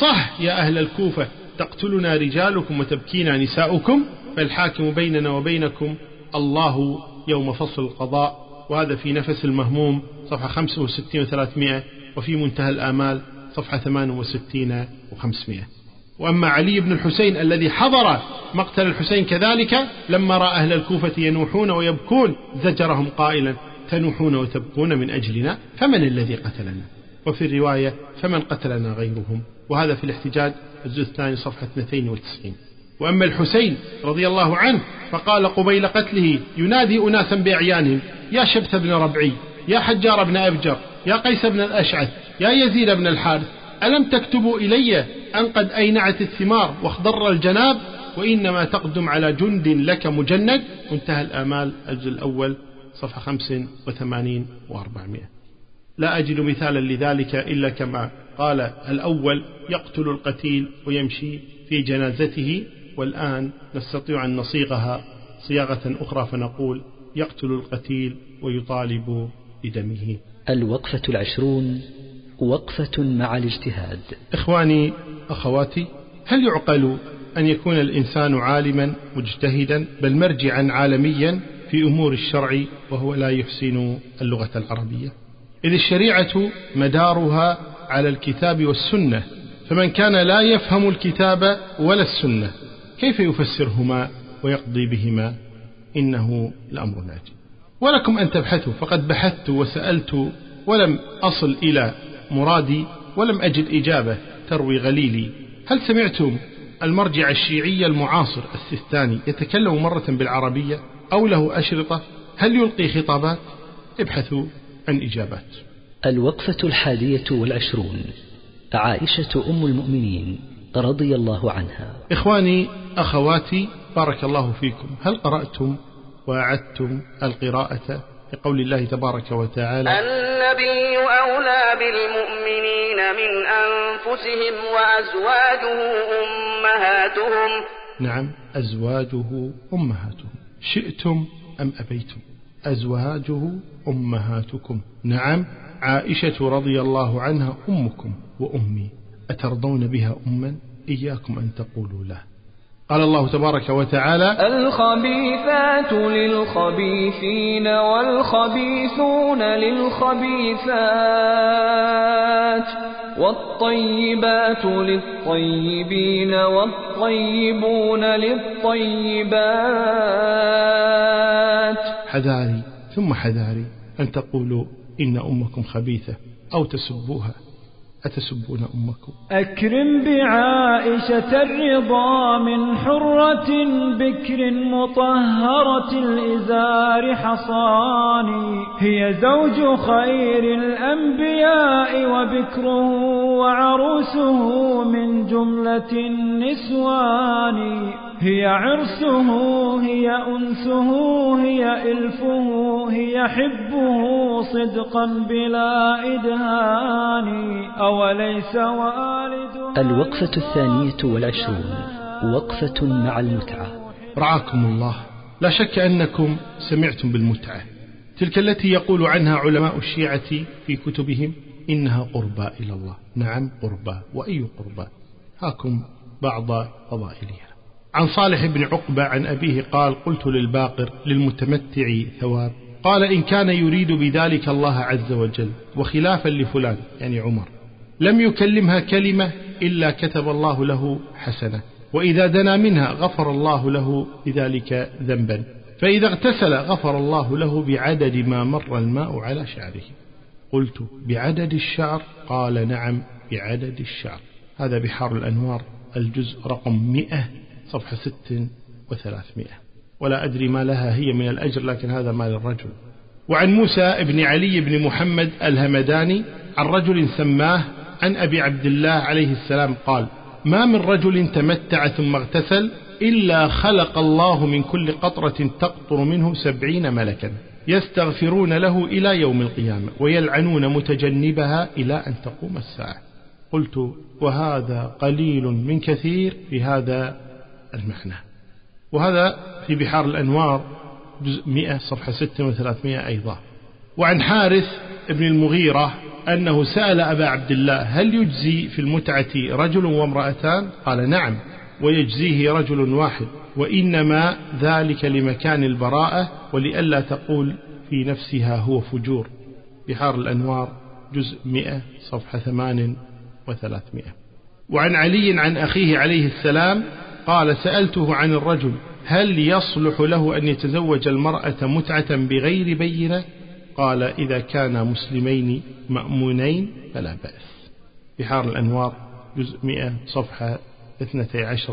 صح يا أهل الكوفة تقتلنا رجالكم وتبكينا نساؤكم فالحاكم بيننا وبينكم الله يوم فصل القضاء. وهذا في نفس المهموم صفحة 65 و300 وفي منتهى الآمال صفحة 68 و500 وأما علي بن الحسين الذي حضر مقتل الحسين كذلك لما رأى أهل الكوفة ينوحون ويبكون زجرهم قائلا تنوحون وتبكون من أجلنا؟ فمن الذي قتلنا؟ وفي الرواية فمن قتلنا غيرهم؟ وهذا في الاحتجاج الجزء الثاني صفحة 92 وأما الحسين رضي الله عنه فقال قبيل قتله ينادي أناسا بأعيانهم يا شبث بن ربعي يا حجار بن أبجر يا قيس بن الأشعث يا يزيد بن الحارث ألم تكتبوا إلي أن قد أينعت الثمار واخضر الجناب وإنما تقدم على جند لك مجند؟ منتهى الآمال الجزء الأول صفحة 85 و400 لا أجد مثالا لذلك إلا كما قال الأول يقتل القتيل ويمشي في جنازته والآن نستطيع أن نصيغها صياغة أخرى فنقول يقتل القتيل ويطالب بدمه. الوقفة العشرون وقفة مع الاجتهاد. إخواني أخواتي هل يعقل أن يكون الإنسان عالما مجتهدا بل مرجعا عالميا في أمور الشرع وهو لا يحسن اللغة العربية؟ إذ الشريعة مدارها على الكتاب والسنة فمن كان لا يفهم الكتاب ولا السنة كيف يفسرهما ويقضي بهما؟ إنه الأمر ناجي. ولكم أن تبحثوا فقد بحثت وسألت ولم أصل إلى مرادي ولم أجد إجابة تروي غليلي. هل سمعتم المرجع الشيعي المعاصر السيستاني يتكلم مرة بالعربية أو له أشرطة؟ هل يلقي خطابات؟ ابحثوا عن إجابات. الوقفة الحادية والعشرون عائشة أم المؤمنين رضي الله عنها. إخواني أخواتي بارك الله فيكم. هل قرأتم وأعدتم القراءة؟ لقول الله تبارك وتعالى النبي أولى بالمؤمنين من أنفسهم وأزواجه أمهاتهم. نعم أزواجه أمهاتهم. شئتم أم أبيتم؟ أزواجه أمهاتكم. نعم عائشة رضي الله عنها أمكم وأمي. أترضون بها أما؟ إياكم أن تقولوا لا. قال الله تبارك وتعالى الخبيثات للخبيثين والخبيثون للخبيثات والطيبات للطيبين والطيبون للطيبات حذاري ثم حذاري أن تقولوا إن أمكم خبيثة أو تسبوها. أتسبون أمكم؟ أكرم بعائشة الرضا من حرة بكر مطهرة الإزار حصاني. هي زوج خير الأنبياء وبكره وعروسه من جملة النسوان. هي عرسه هي أنسه هي إلفه هي حبه صدقا بلا إدهان. أوليس والد الوقفة الثانية والعشرون وقفة مع المتعة. رعاكم الله. لا شك أنكم سمعتم بالمتعة. تلك التي يقول عنها علماء الشيعة في كتبهم إنها قربى إلى الله. نعم قربى وأي قربى؟ هاكم بعض فضائلها. عن صالح بن عقبة عن أبيه قال قلت للباقر للمتمتع ثواب. قال إن كان يريد بذلك الله عز وجل وخلافا لفلان يعني عمر. لم يكلمها كلمة إلا كتب الله له حسنة. وإذا دنا منها غفر الله له بذلك ذنبا. فإذا اغتسل غفر الله له بعدد ما مر الماء على شعره. قلت بعدد الشعر؟ قال نعم بعدد الشعر. هذا بحار الأنوار الجزء رقم مئة. صفحة ست وثلاثمائة. ولا أدري ما لها هي من الأجر لكن هذا ما للرجل وعن موسى بن علي بن محمد الهمداني عن رجل سماه عن أبي عبد الله عليه السلام قال ما من رجل تمتع ثم اغتسل إلا خلق الله من كل قطرة تقطر منه سبعين ملكا يستغفرون له إلى يوم القيامة ويلعنون متجنبها إلى أن تقوم الساعة. قلت وهذا قليل من كثير في هذا المعنى وهذا في بحار الأنوار جزء 100 صفحة 6 و300 أيضا. وعن حارث بن المغيرة أنه سأل أبا عبد الله هل يجزي في المتعة رجل وامرأتان؟ قال نعم ويجزيه رجل واحد. وإنما ذلك لمكان البراءة ولئلا تقول في نفسها هو فجور. بحار الأنوار جزء 100 صفحة 8 وثلاثمائة. وعن علي عن أخيه عليه السلام قال سألته عن الرجل هل يصلح له أن يتزوج المرأة متعة بغير بينة؟ قال إذا كانا مسلمين مأمونين فلا بأس. بحار الأنوار جزء 100 صفحة 12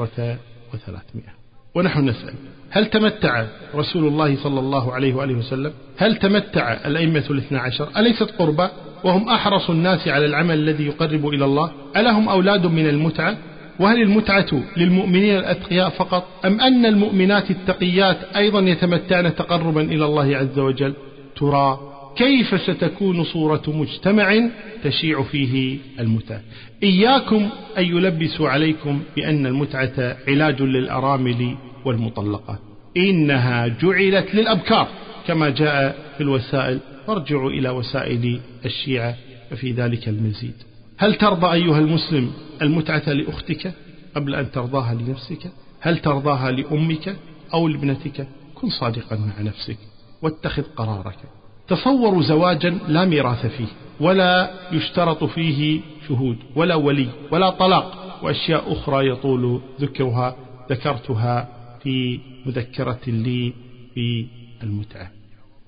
وثلاثمائة. ونحن نسأل هل تمتع رسول الله صلى الله عليه وآله وسلم؟ هل تمتع الأئمة الاثنى عشر؟ أليست قربة؟ وهم أحرص الناس على العمل الذي يقرب إلى الله؟ ألهم أولاد من المتعة؟ وهل المتعة للمؤمنين الأتقياء فقط؟ أم أن المؤمنات التقيات أيضا يتمتعن تقربا إلى الله عز وجل؟ ترى كيف ستكون صورة مجتمع تشيع فيه المتعة؟ إياكم أن يلبسوا عليكم بأن المتعة علاج للأرامل والمطلقة. إنها جعلت للأبكار كما جاء في الوسائل. فارجعوا إلى وسائل الشيعة ففي ذلك المزيد. هل ترضى أيها المسلم المتعة لأختك قبل أن ترضاها لنفسك؟ هل ترضاها لأمك أو لابنتك؟ كن صادقا مع نفسك واتخذ قرارك. تصوروا زواجا لا ميراث فيه ولا يشترط فيه شهود ولا ولي ولا طلاق وأشياء أخرى يطول ذكرها ذكرتها في مذكرة لي في المتعة.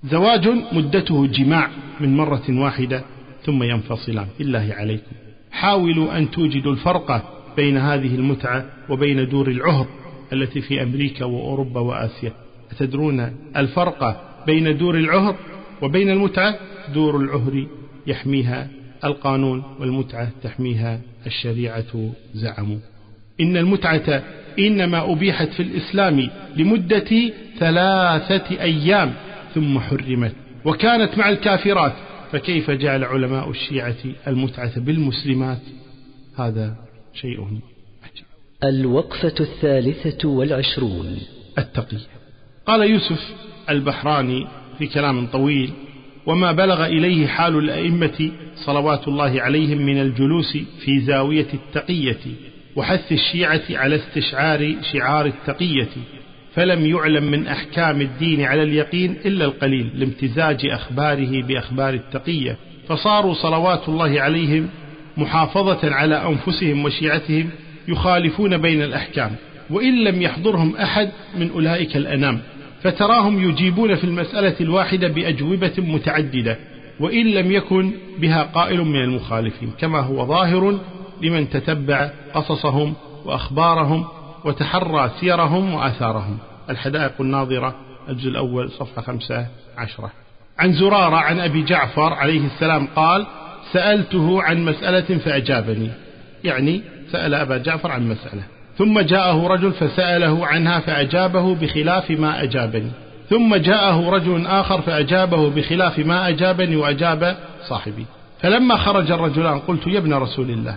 زواج مدته جماع من مرة واحدة ثم ينفصلان. بالله عليكم. حاولوا أن توجدوا الفرق بين هذه المتعة وبين دور العهر التي في أمريكا وأوروبا وآسيا. أتدرون الفرق بين دور العهر وبين المتعة؟ دور العهر يحميها القانون والمتعة تحميها الشريعة. زعموا. إن المتعة إنما أبيحت في الإسلام لمدة ثلاثة أيام ثم حرمت. وكانت مع الكافرات فكيف جعل علماء الشيعة المتعة بالمسلمات؟ هذا شيء عجيب. الوقفة الثالثة والعشرون. التقية قال يوسف البحراني في كلام طويل وما بلغ إليه حال الأئمة صلوات الله عليهم من الجلوس في زاوية التقية وحث الشيعة على استشعار شعار التقية فلم يعلم من أحكام الدين على اليقين إلا القليل لامتزاج أخباره بأخبار التقية. فصاروا صلوات الله عليهم محافظة على أنفسهم وشيعتهم يخالفون بين الأحكام وإن لم يحضرهم أحد من أولئك الأنام. فتراهم يجيبون في المسألة الواحدة بأجوبة متعددة وإن لم يكن بها قائل من المخالفين كما هو ظاهر لمن تتبع قصصهم وأخبارهم وتحرى سيرهم وآثارهم. الحدائق الناظرة الجزء الأول صفحة خمسة عشرة. عن زرارة عن أبي جعفر عليه السلام قال سألته عن مسألة فأجابني. يعني سأل أبا جعفر عن مسألة. ثم جاءه رجل فسأله عنها فأجابه بخلاف ما أجابني. ثم جاءه رجل آخر فأجابه بخلاف ما أجابني وأجاب صاحبي. فلما خرج الرجلان قلت يا ابن رسول الله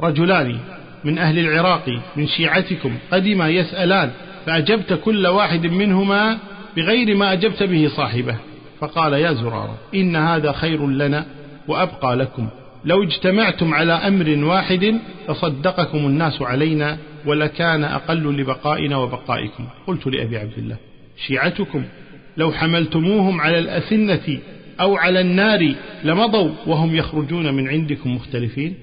رجلان من أهل العراق من شيعتكم قدما يسألان فأجبت كل واحد منهما بغير ما أجبت به صاحبه. فقال يا زرارة إن هذا خير لنا وأبقى لكم. لو اجتمعتم على أمر واحد تصدقكم الناس علينا ولكان أقل لبقائنا وبقائكم. قلت لأبي عبد الله شيعتكم لو حملتموهم على الأسنة أو على النار لمضوا وهم يخرجون من عندكم مختلفين؟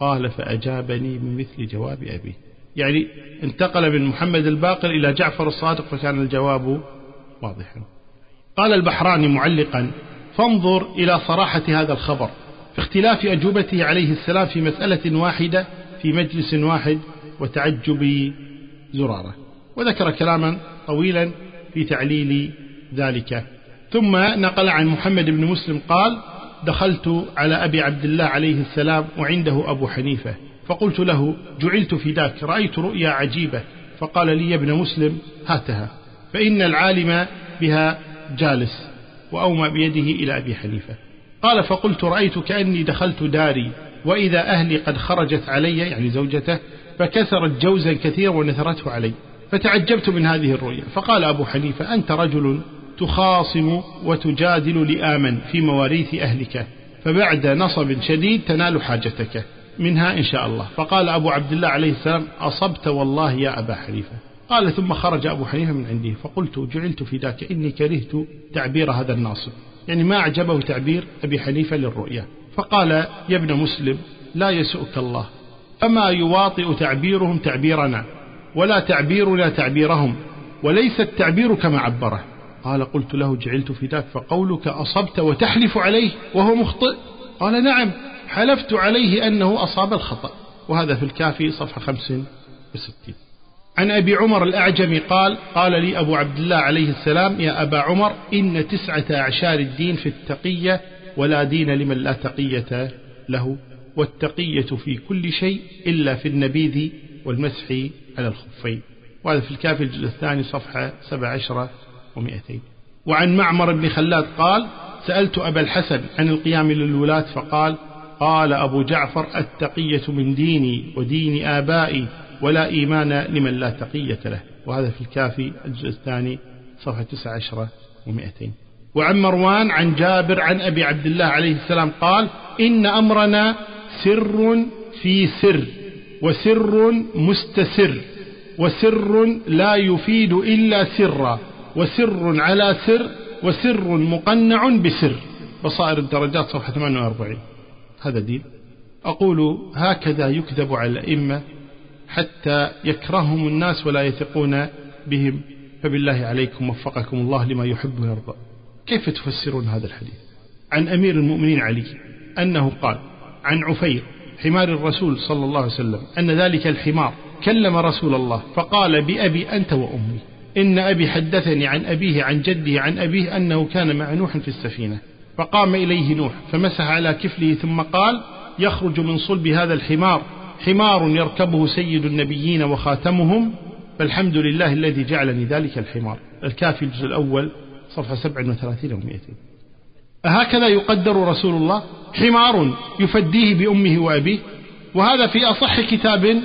قال فأجابني بمثل جواب أبي. يعني انتقل من محمد الباقر إلى جعفر الصادق فكان الجواب واضحا. قال البحراني معلقا فانظر إلى صراحة هذا الخبر. في اختلاف أجوبته عليه السلام في مسألة واحدة في مجلس واحد وتعجب زرارة. وذكر كلاما طويلا في تعليل ذلك. ثم نقل عن محمد بن مسلم قال دخلت على أبي عبد الله عليه السلام وعنده أبو حنيفة فقلت له جعلت فداك رأيت رؤيا عجيبة. فقال لي يا ابن مسلم هاتها فإن العالم بها جالس وأومى بيده إلى أبي حنيفة. قال فقلت رأيت كأني دخلت داري وإذا أهلي قد خرجت علي يعني زوجته فكسرت جوزا كثيرا ونثرته علي فتعجبت من هذه الرؤيا. فقال أبو حنيفة أنت رجل تخاصم وتجادل لآمن في مواريث أهلك فبعد نصب شديد تنال حاجتك منها إن شاء الله. فقال أبو عبد الله عليه السلام أصبت والله يا أبا حنيفة. قال ثم خرج أبو حنيفة من عنده فقلت جعلت في ذاك إني كرهت تعبير هذا الناصب. يعني ما أعجبه تعبير أبي حنيفة للرؤيا. فقال يا ابن مسلم لا يسؤك الله. فما يواطئ تعبيرهم تعبيرنا ولا تعبيرنا تعبيرهم وليس التعبير كما عبره. قال قلت له جعلت في ذاك فقولك أصبت وتحلف عليه وهو مخطئ قال نعم حلفت عليه أنه أصاب الخطأ وهذا في الكافي صفحة 65 عن أبي عمر الأعجمي قال قال لي أبو عبد الله عليه السلام يا أبا عمر إن تسعة أعشار الدين في التقية ولا دين لمن لا تقية له والتقية في كل شيء إلا في النبيذ والمسح على الخفين. وهذا في الكافي الجزء الثاني صفحة 17 ومئتين. وعن معمر بن خلاد قال سألت أبا الحسن عن القيام للولاة فقال قال أبو جعفر التقية من ديني ودين آبائي ولا إيمان لمن لا تقية له. وهذا في الكافي الجزء الثاني صفحة 19 و200 وعن مروان عن جابر عن أبي عبد الله عليه السلام قال إن أمرنا سر في سر وسر مستسر وسر لا يفيد إلا سرا. وسر على سر وسر مقنع بسر. بصائر الدرجات صفحة 48 هذا دين. أقول هكذا يكذب على الأئمة حتى يكرههم الناس ولا يثقون بهم. فبالله عليكم وفقكم الله لما يحب ويرضى. كيف تفسرون هذا الحديث؟ عن أمير المؤمنين علي أنه قال عن عفير حمار الرسول صلى الله عليه وسلم أن ذلك الحمار كلم رسول الله فقال بأبي أنت وأمي. إن أبي حدثني عن أبيه عن جده عن أبيه أنه كان مع نوح في السفينة فقام إليه نوح فمسح على كفله ثم قال يخرج من صلب هذا الحمار حمار يركبه سيد النبيين وخاتمهم فالحمد لله الذي جعلني ذلك الحمار. الكافي الجزء الأول صفحة 37 و 200 أهكذا يقدر رسول الله حمار يفديه بأمه وأبيه وهذا في أصح كتاب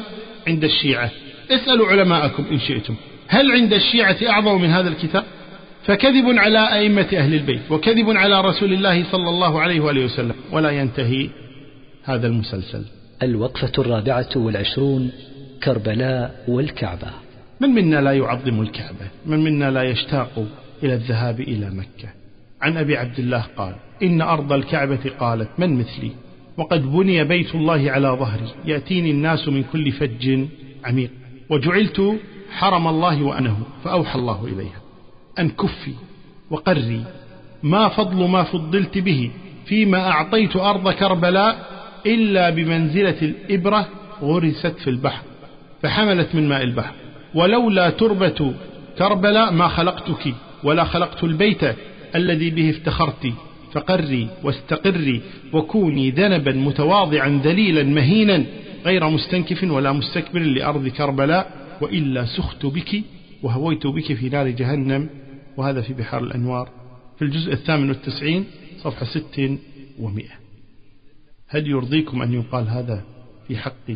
عند الشيعة. اسألوا علماءكم إن شئتم. هل عند الشيعة أعظم من هذا الكتاب؟ فكذب على أئمة أهل البيت وكذب على رسول الله صلى الله عليه وآله وسلم ولا ينتهي هذا المسلسل. الوقفة الرابعة والعشرون كربلاء والكعبة. من منا لا يعظم الكعبة؟ من منا لا يشتاق إلى الذهاب إلى مكة؟ عن أبي عبد الله قال إن أرض الكعبة قالت من مثلي؟ وقد بني بيت الله على ظهري يأتيني الناس من كل فج عميق. وجعلت حرم الله وأنه فأوحى الله إليها. أن كفي وقري ما فضل ما فضلت به فيما أعطيت أرض كربلاء إلا بمنزلة الإبرة غرست في البحر فحملت من ماء البحر. ولولا تربة كربلاء ما خلقتك ولا خلقت البيت الذي به افتخرت. فقري واستقري وكوني ذنبا متواضعا ذليلا مهينا غير مستنكف ولا مستكبر لأرض كربلاء. وإلا سخت بك وهويت بك في نار جهنم وهذا في بحار الأنوار. في الجزء الثامن والتسعين صفحة ست ومئة. هل يرضيكم أن يقال هذا في حق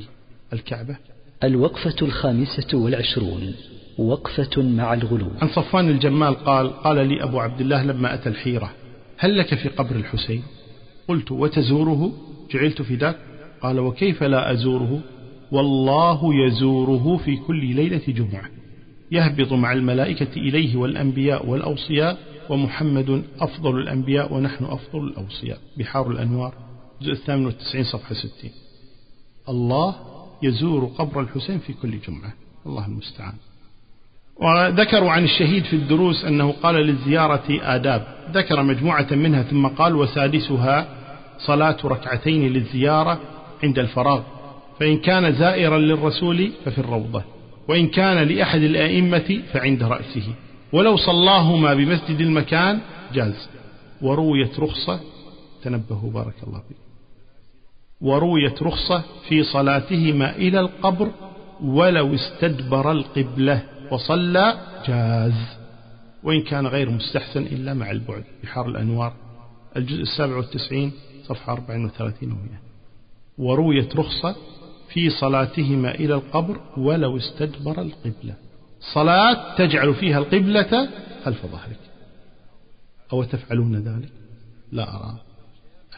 الكعبة؟ الوقفة الخامسة والعشرون وقفة مع الغلو. عن صفان الجمال قال قال لي أبو عبد الله لما أتى الحيرة هل لك في قبر الحسين؟ قلت وتزوره؟ جعلت في ذاك قال وكيف لا أزوره؟ والله يزوره في كل ليلة جمعة. يهبط مع الملائكة إليه والأنبياء والأوصياء ومحمد أفضل الأنبياء ونحن أفضل الأوصياء. بحار الأنوار الجزء الثامن والتسعين صفحة ستين. الله يزور قبر الحسين في كل جمعة. الله المستعان. وذكروا عن الشهيد في الدروس أنه قال للزيارة آداب. ذكر مجموعة منها ثم قال وسادسها صلاة ركعتين للزيارة عند الفراغ. فإن كان زائرا للرسول ففي الروضة وإن كان لأحد الأئمة فعند رأسه. ولو صلاهما بمسجد المكان جاز. ورويت رخصة تنبهوا بارك الله فيك. ورويت رخصة في صلاتهما إلى القبر ولو استدبر القبلة وصلى جاز. وإن كان غير مستحسن إلا مع البعد. بحار الأنوار الجزء السابع والتسعين صفحة 34 ومئة. ورويت رخصة في صلاتهما إلى القبر ولو استدبر القبلة. صلاة تجعل فيها القبلة خلف ظهرك. أو تفعلون ذلك؟ لا أرى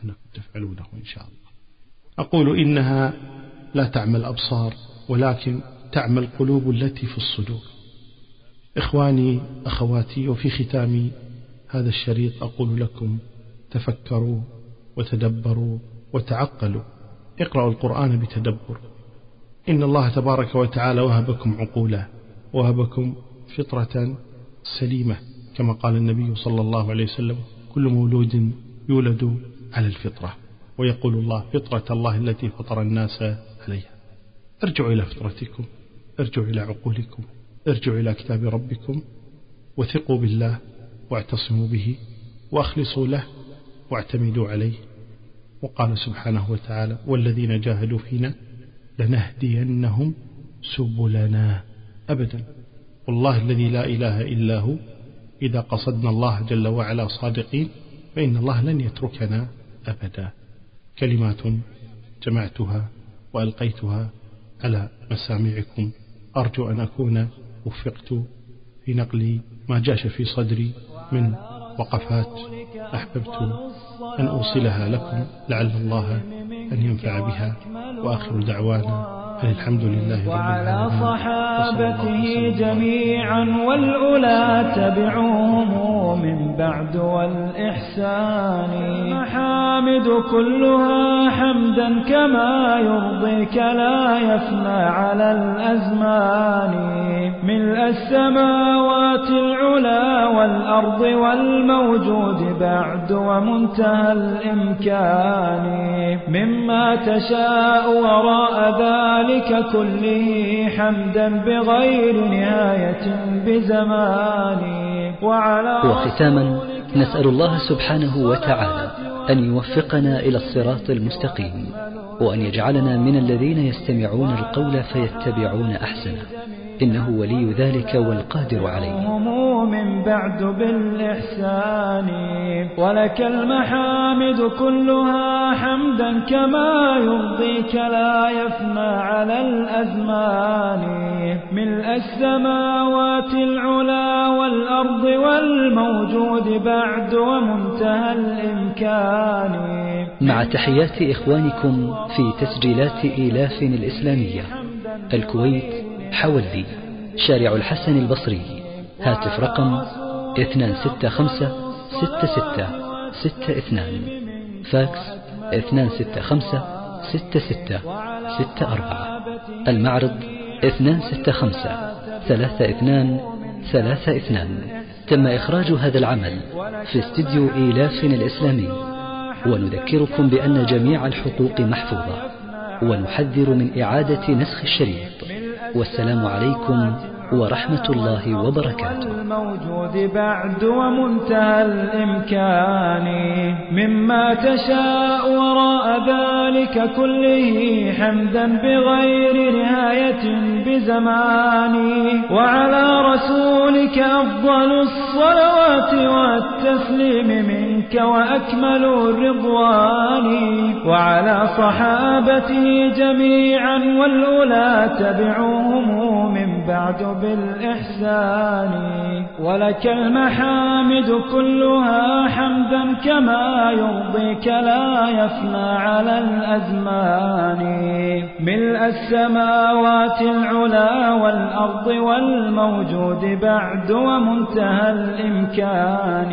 أنكم تفعلونه إن شاء الله. أقول إنها لا تعمى الأبصار ولكن تعمى القلوب التي في الصدور. إخواني أخواتي وفي ختام هذا الشريط أقول لكم تفكروا وتدبروا وتعقلوا. اقرأوا القرآن بتدبر. إن الله تبارك وتعالى وهبكم عقولا وهبكم فطرة سليمة كما قال النبي صلى الله عليه وسلم كل مولود يولد على الفطرة. ويقول الله فطرة الله التي فطر الناس عليها. ارجعوا إلى فطرتكم ارجعوا إلى عقولكم ارجعوا إلى كتاب ربكم وثقوا بالله واعتصموا به وأخلصوا له واعتمدوا عليه. وقال سبحانه وتعالى والذين جاهدوا فينا لنهدينهم سبلنا أبدا. والله الذي لا إله إلا هو إذا قصدنا الله جل وعلا صادقين فإن الله لن يتركنا أبدا. كلمات جمعتها وألقيتها على مسامعكم. أرجو أن أكون وفقت في نقل ما جاش في صدري من وقفات أحببت أن أوصلها لكم لعل الله أن ينفع بها وآخر دعوانا الحمد لله وعلى صحابته جميعا والأولى تبعوهم من بعد والإحسان. محامد كلها حمدا كما يرضيك لا يفنى على الأزمان. ملء السماوات العلا والأرض والموجود بعد ومنتهى الإمكان. مما تشاء وراء ذلك كله حمدا بغير نهاية بزمان. وعلى وختاما نسأل الله سبحانه وتعالى أن يوفقنا إلى الصراط المستقيم وأن يجعلنا من الذين يستمعون القول فيتبعون أحسنه. إنه ولي ذلك والقادر عليه. هم من بعد بالإحسان ولك المحامد كلها حمدا كما يرضيك لا يفنى على الأزمان. ملء السماوات العلا والأرض والموجود بعد ومنتهى الإمكان. مع تحيات إخوانكم في تسجيلات إيلاف الإسلامية الكويت حولي شارع الحسن البصري. هاتف رقم 265 66 62 فاكس 265 66 64 المعرض 265 32 32 تم إخراج هذا العمل في استديو إيلاف الإسلامي. ونذكركم بأن جميع الحقوق محفوظة. ونحذر من إعادة نسخ الشريط. والسلام عليكم ورحمة الله وبركاته. الموجود بعد ومنتهى الإمكان مما تشاء وراء ذلك كله حمدا بغير نهاية بزمان. وعلى رسولك أفضل الصلوات والتسليم منك وأكمل الرضوان. وعلى صحابته جميعا والأولى تبعوهم من بعد بالإحسان ولك المحامد كلها حمدا كما يرضيك لا يفنى على الأزمان. ملء السماوات العلا والأرض والموجود بعد ومنتهى الإمكان.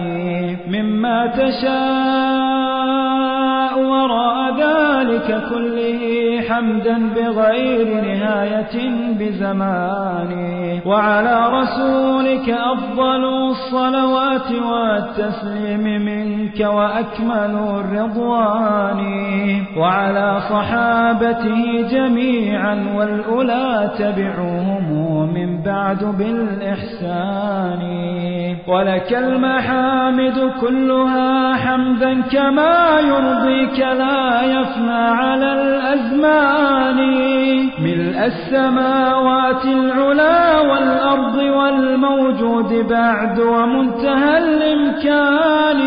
مما تشاء وراء ذلك كله حمدا بغير نهاية بزمان. وعلى رسولك أفضل الصلوات والتسليم منك وأكمل الرضوان. وعلى صحابته جميعا والأولى تبعوهم من بعد بالإحسان. ولك المحامد كلها حمدا كما يرضيك لا يفنى على الأزمان. ملء السماوات العلا والأرض والموجود بعد ومنتهى الإمكان.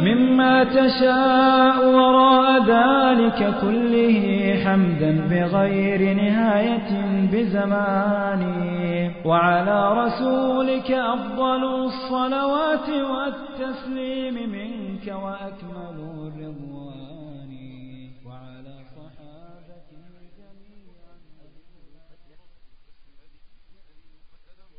مما تشاء وراء ذلك ذلك كله حمدا بغير نهاية بزمان. وعلى رسولك أفضل الصلوات والتسليم منك وأكمل الرضوان